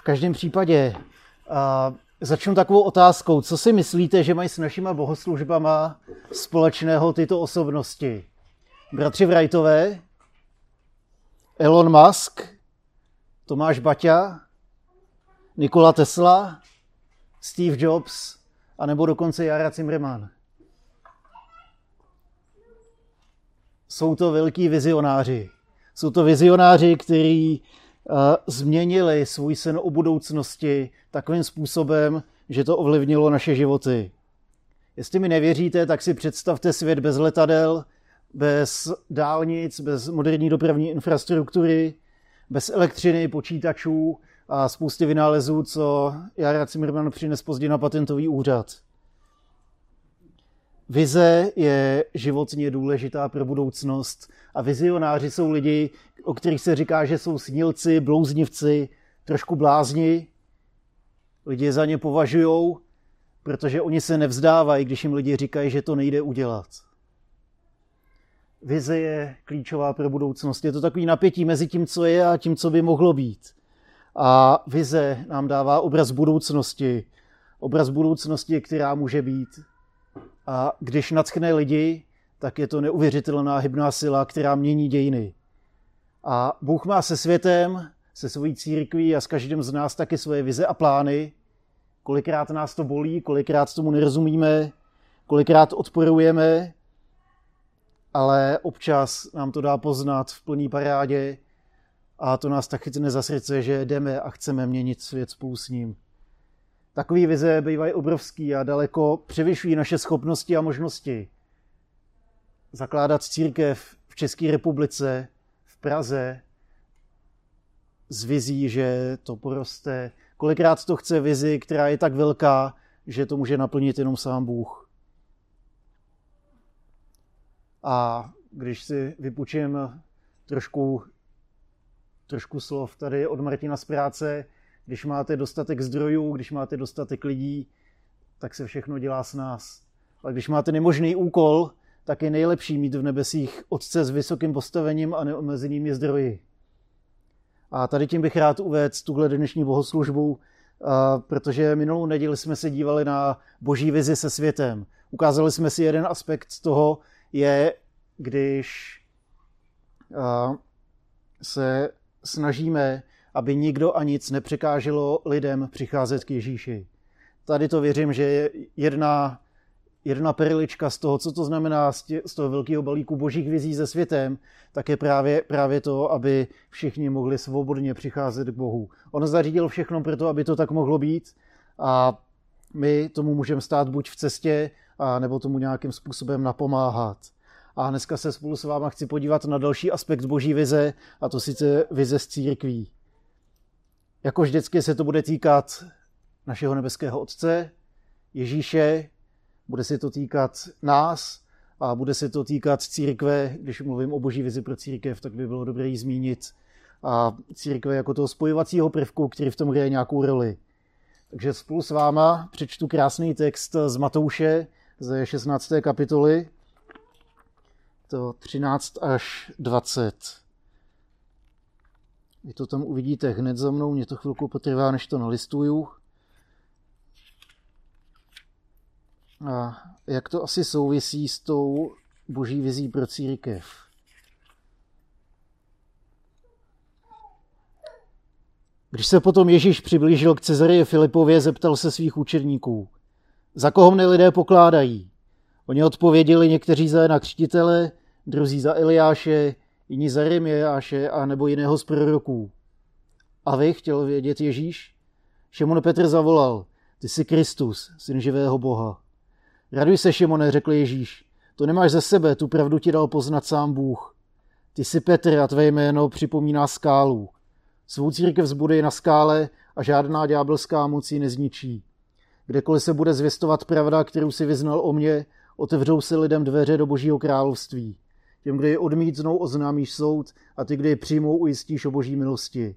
V každém případě uh, začnu takovou otázkou. Co si myslíte, že mají s našima bohoslužbama společného tyto osobnosti? Bratři Wrightové, Elon Musk, Tomáš Baťa, Nikola Tesla, Steve Jobs, a nebo dokonce Jara Zimmerman. Jsou to velký vizionáři. Jsou to vizionáři, kteří změnili svůj sen o budoucnosti takovým způsobem, že to ovlivnilo naše životy. Jestli mi nevěříte, tak si představte svět bez letadel, bez dálnic, bez moderní dopravní infrastruktury, bez elektřiny, počítačů a spousty vynálezů, co Jara Zimmerman přines později na patentový úřad. Vize je životně důležitá pro budoucnost a vizionáři jsou lidi, o kterých se říká, že jsou snílci, blouznivci, trošku blázni. Lidi za ně považují, protože oni se nevzdávají, když jim lidi říkají, že to nejde udělat. Vize je klíčová pro budoucnost. Je to takový napětí mezi tím, co je a tím, co by mohlo být. A vize nám dává obraz budoucnosti. Obraz budoucnosti, která může být. A když nadchne lidi, tak je to neuvěřitelná hybná sila, která mění dějiny. A Bůh má se světem, se svojí církví a s každým z nás taky svoje vize a plány. Kolikrát nás to bolí, kolikrát tomu nerozumíme, kolikrát odporujeme, ale občas nám to dá poznat v plný parádě a to nás tak chytne za srdce, že jdeme a chceme měnit svět spolu s ním. Takové vize bývají obrovský a daleko převyšují naše schopnosti a možnosti. Zakládat církev v České republice, v Praze, s vizí, že to poroste. Kolikrát to chce vizi, která je tak velká, že to může naplnit jenom sám Bůh. A když si vypučím trošku, trošku slov tady od Martina z práce, když máte dostatek zdrojů, když máte dostatek lidí, tak se všechno dělá s nás. Ale když máte nemožný úkol, tak je nejlepší mít v nebesích Otce s vysokým postavením a neomezenými zdroji. A tady tím bych rád uvedl tuhle dnešní bohoslužbu, protože minulou neděli jsme se dívali na boží vizi se světem. Ukázali jsme si jeden aspekt z toho, je, když se snažíme aby nikdo a nic nepřekáželo lidem přicházet k Ježíši. Tady to věřím, že je jedna, jedna perlička z toho, co to znamená z toho velkého balíku božích vizí se světem, tak je právě, právě to, aby všichni mohli svobodně přicházet k Bohu. On zařídil všechno pro to, aby to tak mohlo být a my tomu můžeme stát buď v cestě, a nebo tomu nějakým způsobem napomáhat. A dneska se spolu s váma chci podívat na další aspekt boží vize, a to sice vize z církví. Jako vždycky se to bude týkat našeho nebeského Otce, Ježíše, bude se to týkat nás a bude se to týkat církve. Když mluvím o boží vizi pro církev, tak by bylo dobré ji zmínit. A církve jako toho spojovacího prvku, který v tom hraje nějakou roli. Takže spolu s váma přečtu krásný text z Matouše ze 16. kapitoly, to 13 až 20. Vy to tam uvidíte hned za mnou, mě to chvilku potrvá, než to nalistuju. A jak to asi souvisí s tou boží vizí pro církev? Když se potom Ježíš přiblížil k Cezarii Filipově, zeptal se svých učedníků, za koho mne lidé pokládají? Oni odpověděli někteří za Jana Křtitele, druzí za Eliáše, jiní za Remiáše a nebo jiného z proroků. A vy chtěl vědět Ježíš? Šimon Petr zavolal, ty jsi Kristus, syn živého Boha. Raduj se, Šimone, řekl Ježíš, to nemáš ze sebe, tu pravdu ti dal poznat sám Bůh. Ty jsi Petr a tvé jméno připomíná skálu. Svou církev zbude na skále a žádná ďábelská moc ji nezničí. Kdekoliv se bude zvěstovat pravda, kterou si vyznal o mně, otevřou se lidem dveře do božího království. Těm, kdo je odmítnou, oznámíš soud a ty, kdo je přijmou, ujistíš o boží milosti.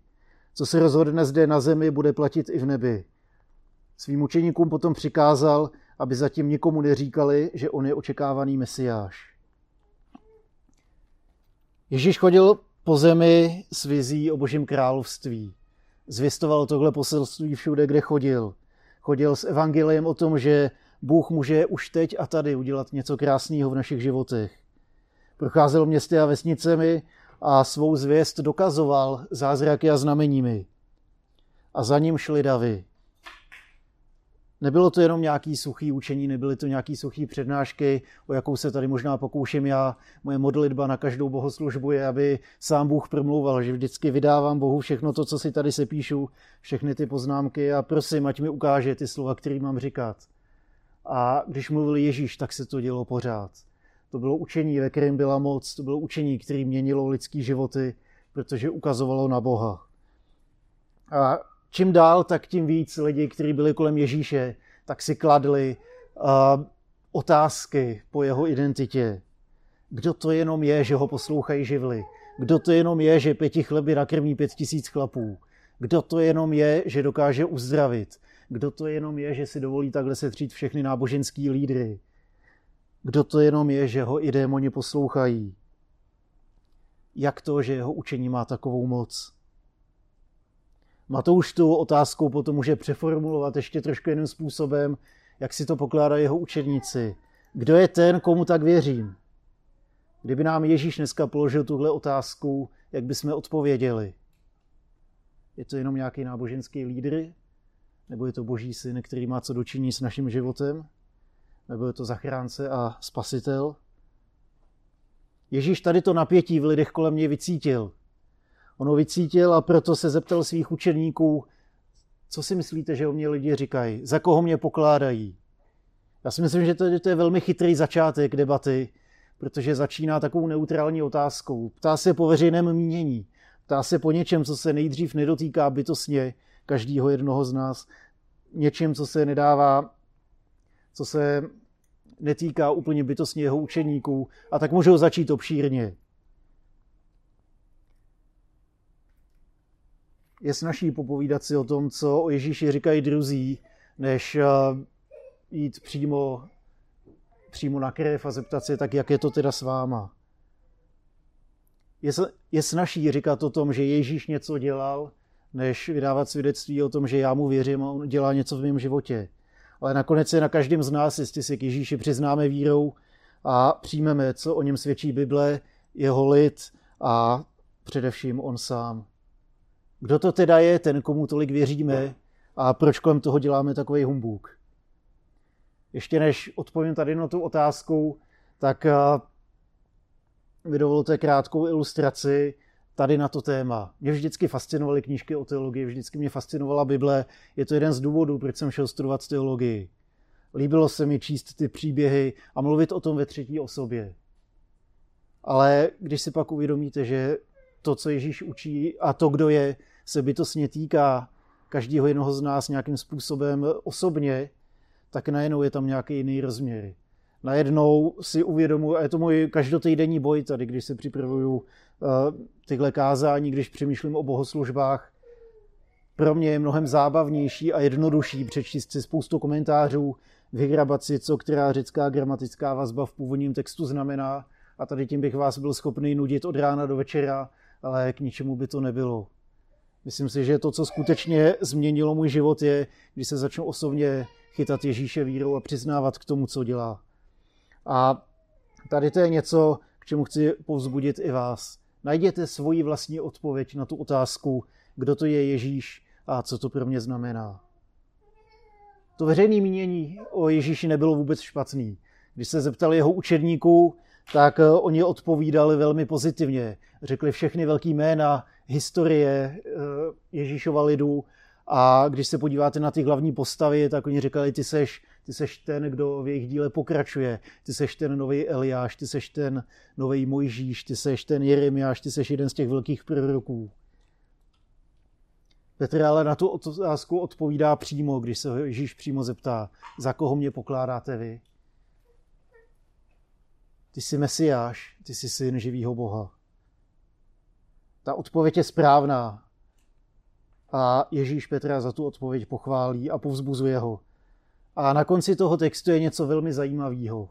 Co se rozhodne zde na zemi, bude platit i v nebi. Svým učeníkům potom přikázal, aby zatím nikomu neříkali, že on je očekávaný mesiáš. Ježíš chodil po zemi s vizí o božím království. Zvěstoval tohle poselství všude, kde chodil. Chodil s evangeliem o tom, že Bůh může už teď a tady udělat něco krásného v našich životech. Procházel městy a vesnicemi a svou zvěst dokazoval zázraky a znameními. A za ním šli davy. Nebylo to jenom nějaký suchý učení, nebyly to nějaký suchý přednášky, o jakou se tady možná pokouším já. Moje modlitba na každou bohoslužbu je, aby sám Bůh promlouval, že vždycky vydávám Bohu všechno to, co si tady se píšu, všechny ty poznámky a prosím, ať mi ukáže ty slova, které mám říkat. A když mluvil Ježíš, tak se to dělo pořád. To bylo učení, ve kterém byla moc, to bylo učení, které měnilo lidský životy, protože ukazovalo na Boha. A čím dál, tak tím víc lidi, kteří byli kolem Ježíše, tak si kladli uh, otázky po jeho identitě. Kdo to jenom je, že ho poslouchají živly? Kdo to jenom je, že pěti chleby nakrmí pět tisíc chlapů? Kdo to jenom je, že dokáže uzdravit? Kdo to jenom je, že si dovolí takhle setřít všechny náboženský lídry? Kdo to jenom je, že ho i démoni poslouchají? Jak to, že jeho učení má takovou moc? Matouš tu otázku potom může přeformulovat ještě trošku jiným způsobem, jak si to pokládají jeho učedníci. Kdo je ten, komu tak věřím? Kdyby nám Ježíš dneska položil tuhle otázku, jak bychom odpověděli? Je to jenom nějaký náboženský lídr? Nebo je to boží syn, který má co dočiní s naším životem? Nebo je to zachránce a spasitel? Ježíš tady to napětí v lidech kolem mě vycítil. On ho vycítil a proto se zeptal svých učeníků, co si myslíte, že o mě lidi říkají? Za koho mě pokládají? Já si myslím, že to, je, to je velmi chytrý začátek debaty, protože začíná takovou neutrální otázkou. Ptá se po veřejném mínění. Ptá se po něčem, co se nejdřív nedotýká bytostně každého jednoho z nás. Něčem, co se nedává, co se netýká úplně bytostně jeho učeníků. A tak můžou začít obšírně. je snaží popovídat si o tom, co o Ježíši říkají druzí, než eh, jít přímo, přímo na krev a zeptat se, tak jak je to teda s váma. Je, je snaží říkat o tom, že Ježíš něco dělal, než vydávat svědectví o tom, že já mu věřím a on dělá něco v mém životě. Ale nakonec je na každém z nás, jestli si k Ježíši přiznáme vírou a přijmeme, co o něm svědčí Bible, jeho lid a především on sám. Kdo to teda je, ten, komu tolik věříme a proč kolem toho děláme takový humbuk? Ještě než odpovím tady na tu otázku, tak mi dovolte krátkou ilustraci tady na to téma. Mě vždycky fascinovaly knížky o teologii, vždycky mě fascinovala Bible. Je to jeden z důvodů, proč jsem šel studovat teologii. Líbilo se mi číst ty příběhy a mluvit o tom ve třetí osobě. Ale když si pak uvědomíte, že to, co Ježíš učí a to, kdo je, se bytostně týká každého jednoho z nás nějakým způsobem osobně, tak najednou je tam nějaký jiný rozměr. Najednou si uvědomuji, a je to můj každotýdenní boj tady, když se připravuju tyhle kázání, když přemýšlím o bohoslužbách, pro mě je mnohem zábavnější a jednodušší přečíst si spoustu komentářů, vyhrabat si, co která řecká gramatická vazba v původním textu znamená a tady tím bych vás byl schopný nudit od rána do večera, ale k ničemu by to nebylo. Myslím si, že to, co skutečně změnilo můj život, je, když se začnu osobně chytat Ježíše vírou a přiznávat k tomu, co dělá. A tady to je něco, k čemu chci povzbudit i vás. Najděte svoji vlastní odpověď na tu otázku, kdo to je Ježíš a co to pro mě znamená. To veřejné mínění o Ježíši nebylo vůbec špatný. Když se zeptali jeho učedníků, tak eh, oni odpovídali velmi pozitivně. Řekli všechny velký jména historie eh, Ježíšova lidu a když se podíváte na ty hlavní postavy, tak oni říkali, ty seš, ty seš ten, kdo v jejich díle pokračuje, ty seš ten nový Eliáš, ty seš ten nový Mojžíš, ty seš ten Jeremiáš, ty seš jeden z těch velkých proroků. Petr ale na tu otázku odpovídá přímo, když se Ježíš přímo zeptá, za koho mě pokládáte vy? Ty jsi Mesiáš, ty jsi syn živýho Boha. Ta odpověď je správná. A Ježíš Petra za tu odpověď pochválí a povzbuzuje ho. A na konci toho textu je něco velmi zajímavého.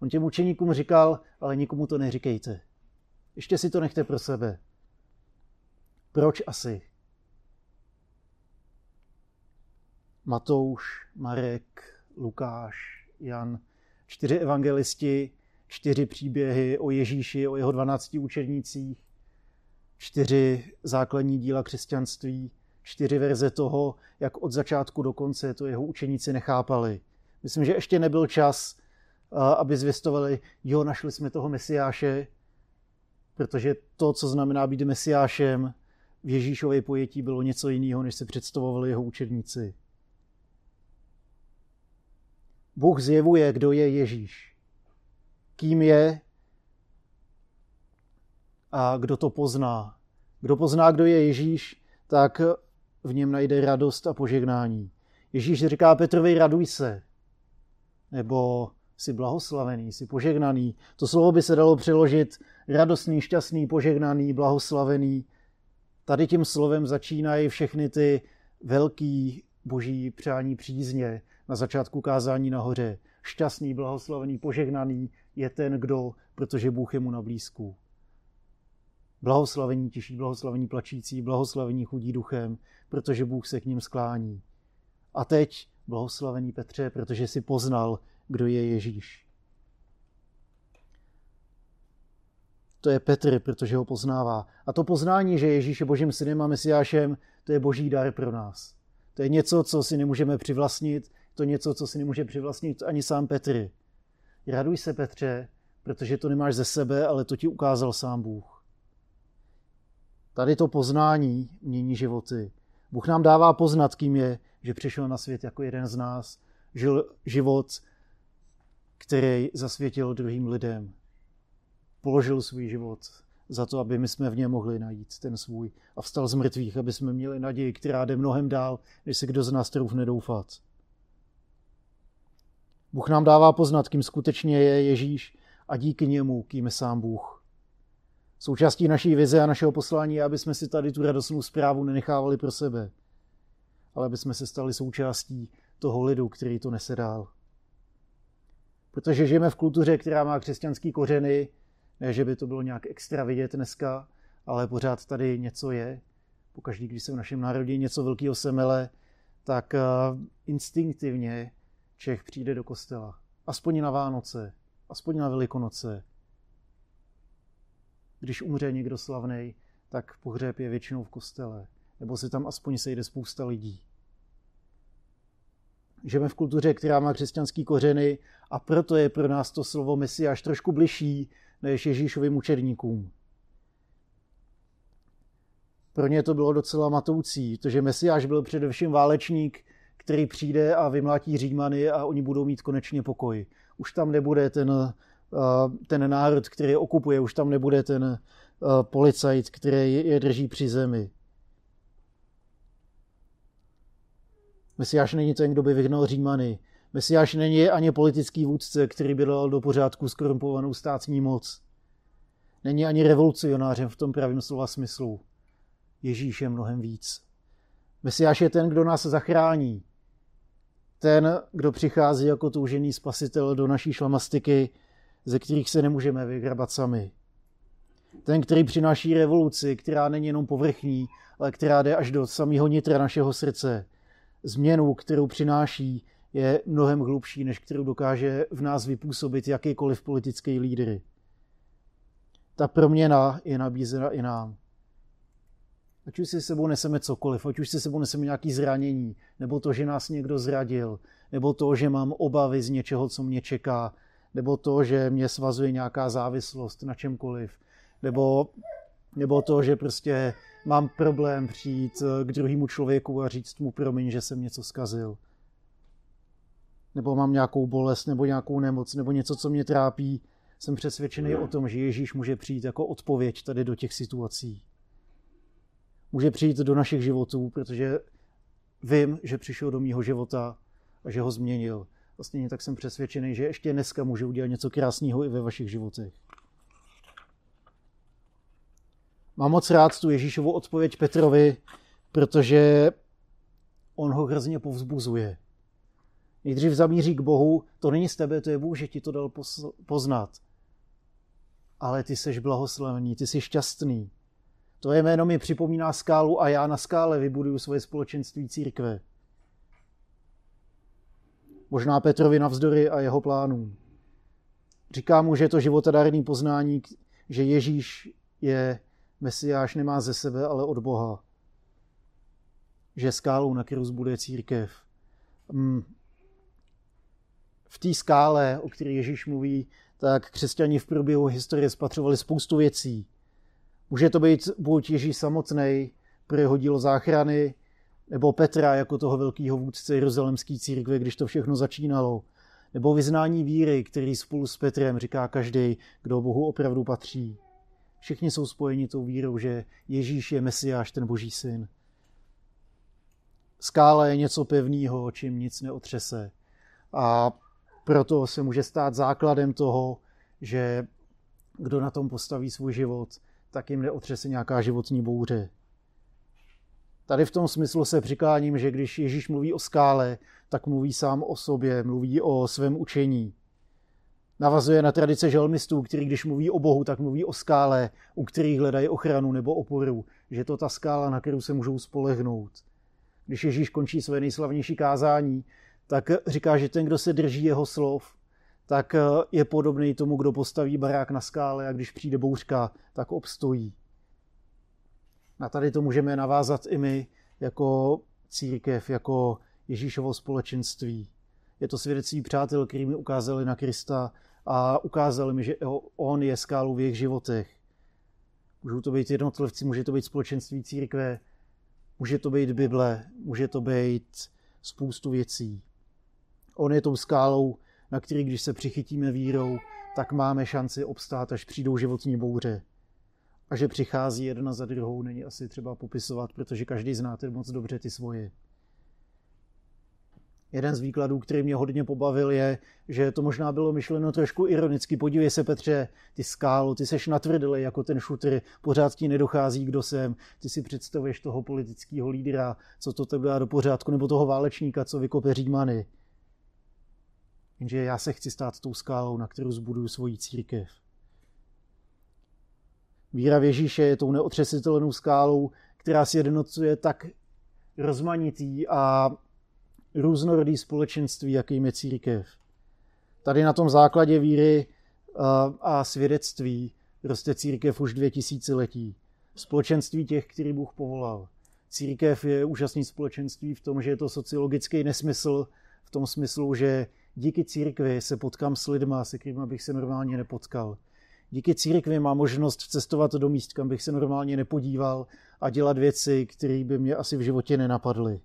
On těm učeníkům říkal, ale nikomu to neříkejte. Ještě si to nechte pro sebe. Proč asi? Matouš, Marek, Lukáš, Jan, čtyři evangelisti, čtyři příběhy o Ježíši, o jeho dvanácti učednících, čtyři základní díla křesťanství, čtyři verze toho, jak od začátku do konce to jeho učeníci nechápali. Myslím, že ještě nebyl čas, aby zvěstovali, jo, našli jsme toho mesiáše, protože to, co znamená být mesiášem, v Ježíšově pojetí bylo něco jiného, než se představovali jeho učedníci. Bůh zjevuje, kdo je Ježíš. Kým je a kdo to pozná. Kdo pozná, kdo je Ježíš, tak v něm najde radost a požehnání. Ježíš říká Petrovi, raduj se. Nebo jsi blahoslavený, jsi požehnaný. To slovo by se dalo přeložit radostný, šťastný, požehnaný, blahoslavený. Tady tím slovem začínají všechny ty velký boží přání přízně na začátku kázání nahoře. Šťastný, blahoslavený, požehnaný je ten, kdo, protože Bůh je mu na blízku. Blahoslavení těší, blahoslavení plačící, blahoslavení chudí duchem, protože Bůh se k ním sklání. A teď blahoslavení Petře, protože si poznal, kdo je Ježíš. To je Petr, protože ho poznává. A to poznání, že Ježíš je božím synem a mesiášem, to je boží dar pro nás. To je něco, co si nemůžeme přivlastnit, to je něco, co si nemůže přivlastnit ani sám Petr. Raduj se, Petře, protože to nemáš ze sebe, ale to ti ukázal sám Bůh. Tady to poznání mění životy. Bůh nám dává poznat, kým je, že přišel na svět jako jeden z nás, žil život, který zasvětil druhým lidem. Položil svůj život za to, aby my jsme v něm mohli najít ten svůj a vstal z mrtvých, aby jsme měli naději, která jde mnohem dál, než se kdo z nás trouf nedoufat. Bůh nám dává poznat, kým skutečně je Ježíš a díky němu, kým je sám Bůh. Součástí naší vize a našeho poslání je, aby jsme si tady tu radostnou zprávu nenechávali pro sebe, ale aby jsme se stali součástí toho lidu, který to nese dál. Protože žijeme v kultuře, která má křesťanský kořeny, ne, že by to bylo nějak extra vidět dneska, ale pořád tady něco je. Pokaždý, když se v našem národě něco velkého semele, tak eh, instinktivně Čech přijde do kostela. Aspoň na Vánoce, aspoň na Velikonoce. Když umře někdo slavný, tak pohřeb je většinou v kostele. Nebo se tam aspoň sejde spousta lidí. Žijeme v kultuře, která má křesťanský kořeny a proto je pro nás to slovo Mesiáš trošku bližší než Ježíšovým učedníkům. Pro ně to bylo docela matoucí, protože Mesiáš byl především válečník, který přijde a vymlátí Římany a oni budou mít konečně pokoj. Už tam nebude ten, ten národ, který je okupuje, už tam nebude ten policajt, který je drží při zemi. Mesiáš není ten, kdo by vyhnal Římany. Mesiáš není ani politický vůdce, který by dal do pořádku skorumpovanou státní moc. Není ani revolucionářem v tom pravém slova smyslu. Ježíš je mnohem víc. Mesiáš je ten, kdo nás zachrání. Ten, kdo přichází jako toužený spasitel do naší šlamastiky, ze kterých se nemůžeme vygrabat sami. Ten, který přináší revoluci, která není jenom povrchní, ale která jde až do samého nitra našeho srdce. Změnu, kterou přináší, je mnohem hlubší, než kterou dokáže v nás vypůsobit jakýkoliv politický lídr. Ta proměna je nabízena i nám. Ať už si sebou neseme cokoliv, ať už si sebou neseme nějaké zranění, nebo to, že nás někdo zradil, nebo to, že mám obavy z něčeho, co mě čeká, nebo to, že mě svazuje nějaká závislost na čemkoliv, nebo, nebo to, že prostě mám problém přijít k druhému člověku a říct mu promiň, že jsem něco zkazil nebo mám nějakou bolest, nebo nějakou nemoc, nebo něco, co mě trápí, jsem přesvědčený o tom, že Ježíš může přijít jako odpověď tady do těch situací. Může přijít do našich životů, protože vím, že přišel do mýho života a že ho změnil. Stejně tak jsem přesvědčený, že ještě dneska může udělat něco krásného i ve vašich životech. Mám moc rád tu Ježíšovu odpověď Petrovi, protože on ho hrozně povzbuzuje. Nejdřív zamíří k Bohu, to není z tebe, to je Bůh, že ti to dal poznat. Ale ty jsi blahoslavený, ty jsi šťastný. To jméno mi připomíná skálu a já na skále vybuduju svoje společenství církve. Možná Petrovi navzdory a jeho plánům. Říká mu, že je to životadárný poznání, že Ježíš je Mesiáš, nemá ze sebe, ale od Boha. Že skálou, na kterou zbude církev. Mm. V té skále, o které Ježíš mluví, tak křesťani v průběhu historie spatřovali spoustu věcí. Může to být buď Ježíš samotný, pro jeho dílo záchrany, nebo Petra jako toho velkého vůdce jeruzalemské církve, když to všechno začínalo, nebo vyznání víry, který spolu s Petrem říká každý, kdo Bohu opravdu patří. Všichni jsou spojeni tou vírou, že Ježíš je Mesiáš, ten boží syn. Skála je něco pevného, čím nic neotřese. A proto se může stát základem toho, že kdo na tom postaví svůj život, tak jim neotřese nějaká životní bouře. Tady v tom smyslu se přikláním, že když Ježíš mluví o skále, tak mluví sám o sobě, mluví o svém učení. Navazuje na tradice želmistů, který když mluví o Bohu, tak mluví o skále, u kterých hledají ochranu nebo oporu, že to ta skála, na kterou se můžou spolehnout. Když Ježíš končí své nejslavnější kázání, tak říká, že ten, kdo se drží jeho slov, tak je podobný tomu, kdo postaví barák na skále a když přijde bouřka, tak obstojí. Na tady to můžeme navázat i my jako církev, jako Ježíšovo společenství. Je to svědectví přátel, který mi ukázali na Krista a ukázali mi, že on je skálou v jejich životech. Můžou to být jednotlivci, může to být společenství církve, může to být Bible, může to být spoustu věcí. On je tou skálou, na který, když se přichytíme vírou, tak máme šanci obstát, až přijdou životní bouře a že přichází jedna za druhou, není asi třeba popisovat, protože každý znáte moc dobře ty svoje. Jeden z výkladů, který mě hodně pobavil, je, že to možná bylo myšleno trošku ironicky. Podívej se, Petře, ty skálo, ty seš natvrdlý jako ten šutr, pořád ti nedochází, kdo jsem. Ty si představuješ toho politického lídra, co to tebe dá do pořádku, nebo toho válečníka, co vykope římany. Jenže já se chci stát tou skálou, na kterou zbuduju svoji církev. Víra v Ježíše je tou neotřesitelnou skálou, která si jednocuje tak rozmanitý a různorodý společenství, jakým je církev. Tady na tom základě víry a svědectví roste církev už dvě tisíciletí. Společenství těch, který Bůh povolal. Církev je úžasný společenství v tom, že je to sociologický nesmysl, v tom smyslu, že díky církvi se potkám s lidma, se kterými bych se normálně nepotkal. Díky církvi mám možnost cestovat do míst, kam bych se normálně nepodíval a dělat věci, které by mě asi v životě nenapadly.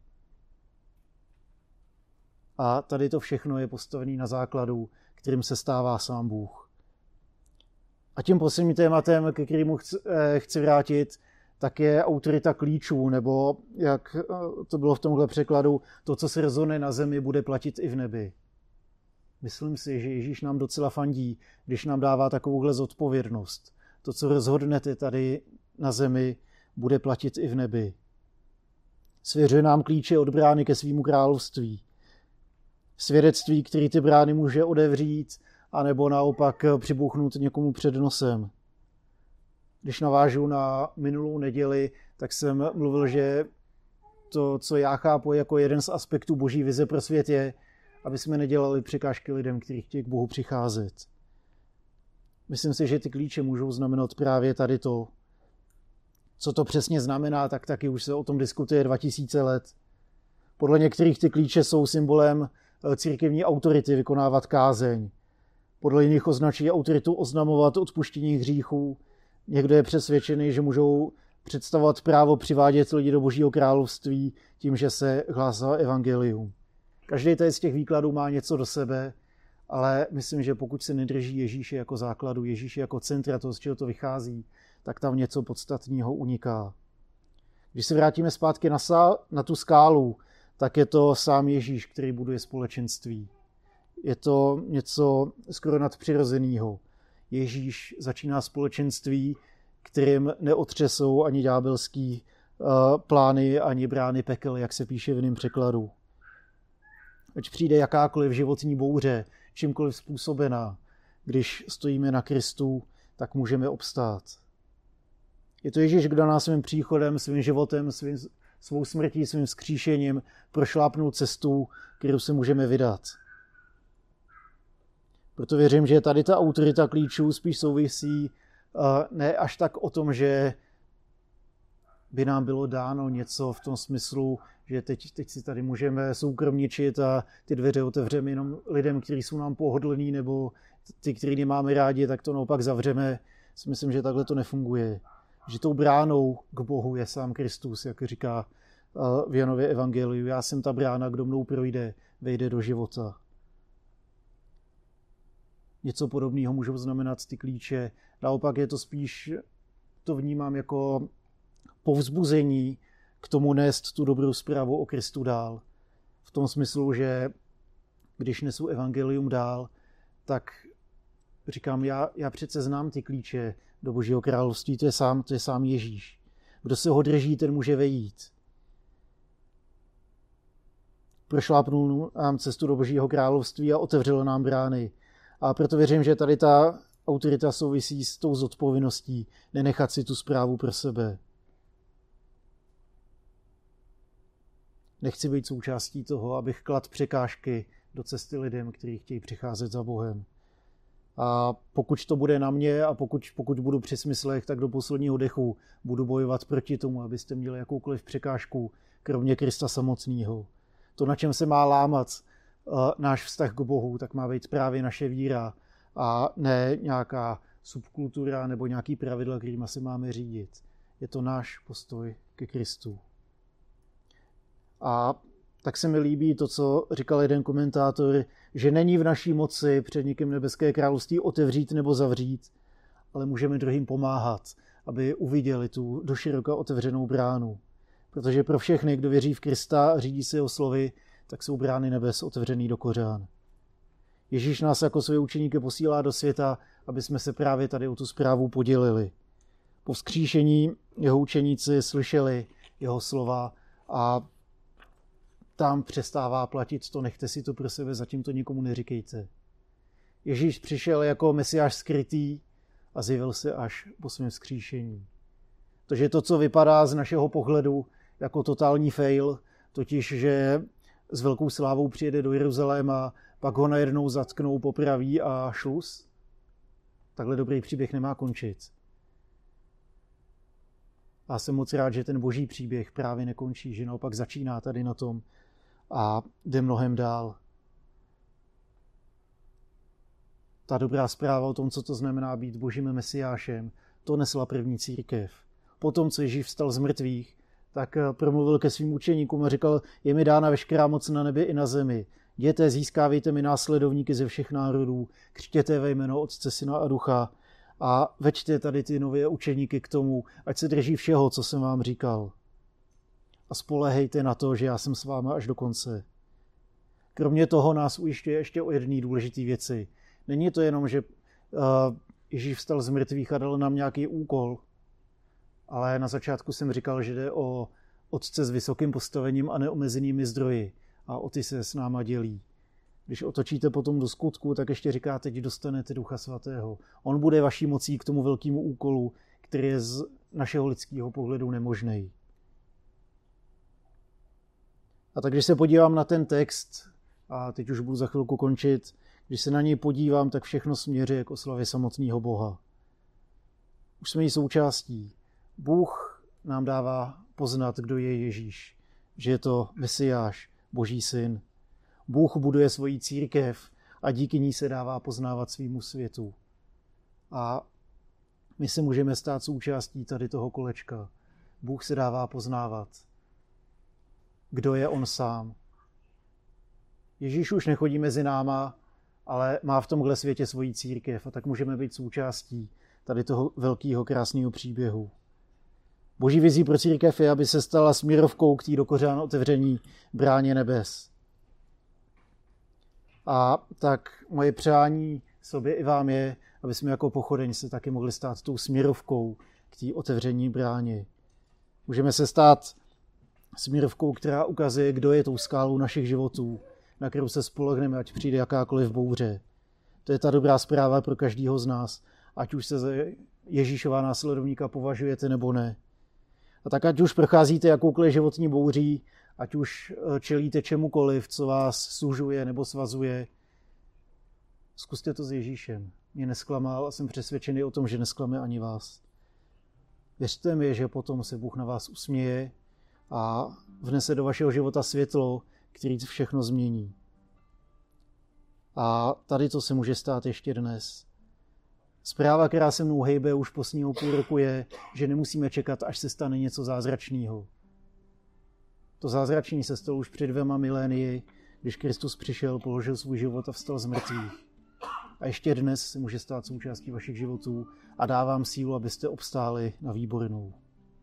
A tady to všechno je postavené na základu, kterým se stává sám Bůh. A tím posledním tématem, ke kterému chci, eh, chci vrátit, tak je autorita klíčů, nebo jak eh, to bylo v tomhle překladu, to, co se rozhodne na zemi, bude platit i v nebi. Myslím si, že Ježíš nám docela fandí, když nám dává takovouhle zodpovědnost. To, co rozhodnete tady na zemi, bude platit i v nebi. Svěřuje nám klíče od brány ke svýmu království. Svědectví, který ty brány může odevřít, anebo naopak přibuchnout někomu před nosem. Když navážu na minulou neděli, tak jsem mluvil, že to, co já chápu jako jeden z aspektů boží vize pro svět je, aby jsme nedělali překážky lidem, kteří chtějí k Bohu přicházet. Myslím si, že ty klíče můžou znamenat právě tady to. Co to přesně znamená, tak taky už se o tom diskutuje 2000 let. Podle některých ty klíče jsou symbolem eh, církevní autority vykonávat kázeň. Podle jiných označí autoritu oznamovat odpuštění hříchů. Někdo je přesvědčený, že můžou představovat právo přivádět lidi do božího království tím, že se hlásá evangelium. Každý z těch výkladů má něco do sebe, ale myslím, že pokud se nedrží Ježíše jako základu, Ježíše jako centra toho, z čeho to vychází, tak tam něco podstatného uniká. Když se vrátíme zpátky na, sá, na tu skálu, tak je to sám Ježíš, který buduje společenství. Je to něco skoro nadpřirozeného. Ježíš začíná společenství, kterým neotřesou ani ďábelský uh, plány, ani brány pekel, jak se píše v jiném překladu ať přijde jakákoliv životní bouře, čímkoliv způsobená, když stojíme na Kristu, tak můžeme obstát. Je to Ježíš, kdo nás svým příchodem, svým životem, svým, svou smrtí, svým skříšením prošlápnul cestu, kterou se můžeme vydat. Proto věřím, že tady ta autorita klíčů spíš souvisí ne až tak o tom, že by nám bylo dáno něco v tom smyslu, že teď, teď si tady můžeme soukromničit a ty dveře otevřeme jenom lidem, kteří jsou nám pohodlní, nebo ty, který nemáme rádi, tak to naopak zavřeme. Myslím, že takhle to nefunguje. Že tou bránou k Bohu je sám Kristus, jak říká v Janově evangeliu. Já jsem ta brána, kdo mnou projde, vejde do života. Něco podobného můžou znamenat ty klíče. Naopak je to spíš, to vnímám jako povzbuzení k tomu nést tu dobrou zprávu o Kristu dál. V tom smyslu, že když nesu evangelium dál, tak říkám, já, já přece znám ty klíče do Božího království, to je sám, to je sám Ježíš. Kdo se ho drží, ten může vejít. Prošlápnul nám cestu do Božího království a otevřel nám brány. A proto věřím, že tady ta autorita souvisí s tou zodpovědností nenechat si tu zprávu pro sebe. Nechci být součástí toho, abych klad překážky do cesty lidem, kteří chtějí přicházet za Bohem. A pokud to bude na mě a pokud, pokud budu při smyslech, tak do posledního dechu budu bojovat proti tomu, abyste měli jakoukoliv překážku, kromě Krista samotného. To, na čem se má lámat uh, náš vztah k Bohu, tak má být právě naše víra a ne nějaká subkultura nebo nějaký pravidla, kterými se máme řídit. Je to náš postoj ke Kristu. A tak se mi líbí to, co říkal jeden komentátor, že není v naší moci před někým nebeské království otevřít nebo zavřít, ale můžeme druhým pomáhat, aby uviděli tu doširoka otevřenou bránu. Protože pro všechny, kdo věří v Krista a řídí se jeho slovy, tak jsou brány nebes otevřený do kořán. Ježíš nás jako své učeníky posílá do světa, aby jsme se právě tady o tu zprávu podělili. Po vzkříšení jeho učeníci slyšeli jeho slova a tam přestává platit to, nechte si to pro sebe, zatím to nikomu neříkejte. Ježíš přišel jako mesiáš skrytý a zjevil se až po svém vzkříšení. Takže to, co vypadá z našeho pohledu jako totální fail, totiž, že s velkou slávou přijede do Jeruzaléma, pak ho najednou zatknou, popraví a šlus, takhle dobrý příběh nemá končit. A jsem moc rád, že ten boží příběh právě nekončí, že naopak začíná tady na tom, a jde mnohem dál. Ta dobrá zpráva o tom, co to znamená být božím mesiášem, to nesla první církev. Potom, co Ježíš vstal z mrtvých, tak eh, promluvil ke svým učeníkům a říkal, je mi dána veškerá moc na nebi i na zemi. Jděte, získávejte mi následovníky ze všech národů, křtěte ve jméno Otce, Syna a Ducha a veďte tady ty nové učeníky k tomu, ať se drží všeho, co jsem vám říkal a spolehejte na to, že já jsem s vámi až do konce. Kromě toho nás ujišťuje ještě o jedné důležité věci. Není to jenom, že uh, Ježíš vstal z mrtvých a dal nám nějaký úkol, ale na začátku jsem říkal, že jde o otce s vysokým postavením a neomezenými zdroji a o ty se s náma dělí. Když otočíte potom do skutku, tak ještě říká, teď dostanete Ducha Svatého. On bude vaší mocí k tomu velkému úkolu, který je z našeho lidského pohledu nemožný. A tak když se podívám na ten text, a teď už budu za chvilku končit, když se na něj podívám, tak všechno směřuje k oslavě samotného Boha. Už jsme jí součástí. Bůh nám dává poznat, kdo je Ježíš, že je to Mesiáš, Boží syn. Bůh buduje svoji církev a díky ní se dává poznávat svýmu světu. A my se můžeme stát součástí tady toho kolečka. Bůh se dává poznávat kdo je on sám. Ježíš už nechodí mezi náma, ale má v tomhle světě svoji církev a tak můžeme být součástí tady toho velkého krásného příběhu. Boží vizí pro církev je, aby se stala směrovkou k té dokořán otevření bráně nebes. A tak moje přání sobě i vám je, aby jsme jako pochodeň se taky mohli stát tou směrovkou k té otevření bráně. Můžeme se stát smírovkou, která ukazuje, kdo je tou skálou našich životů, na kterou se spolehneme, ať přijde jakákoliv bouře. To je ta dobrá zpráva pro každého z nás, ať už se Ježíšová následovníka považujete nebo ne. A tak ať už procházíte jakoukoliv životní bouří, ať už eh, čelíte čemukoliv, co vás sužuje nebo svazuje, Zkuste to s Ježíšem. Mě nesklamal a jsem přesvědčený o tom, že nesklame ani vás. Věřte mi, že potom se Bůh na vás usměje a vnese do vašeho života světlo, který všechno změní. A tady to se může stát ještě dnes. Zpráva, která se mnou hejbe už posledního půl roku, je, že nemusíme čekat, až se stane něco zázračného. To zázračný se stalo už před dvěma milénii, když Kristus přišel, položil svůj život a vstal z mrtvých. A ještě dnes se může stát součástí vašich životů a dávám sílu, abyste obstáli na výbornou.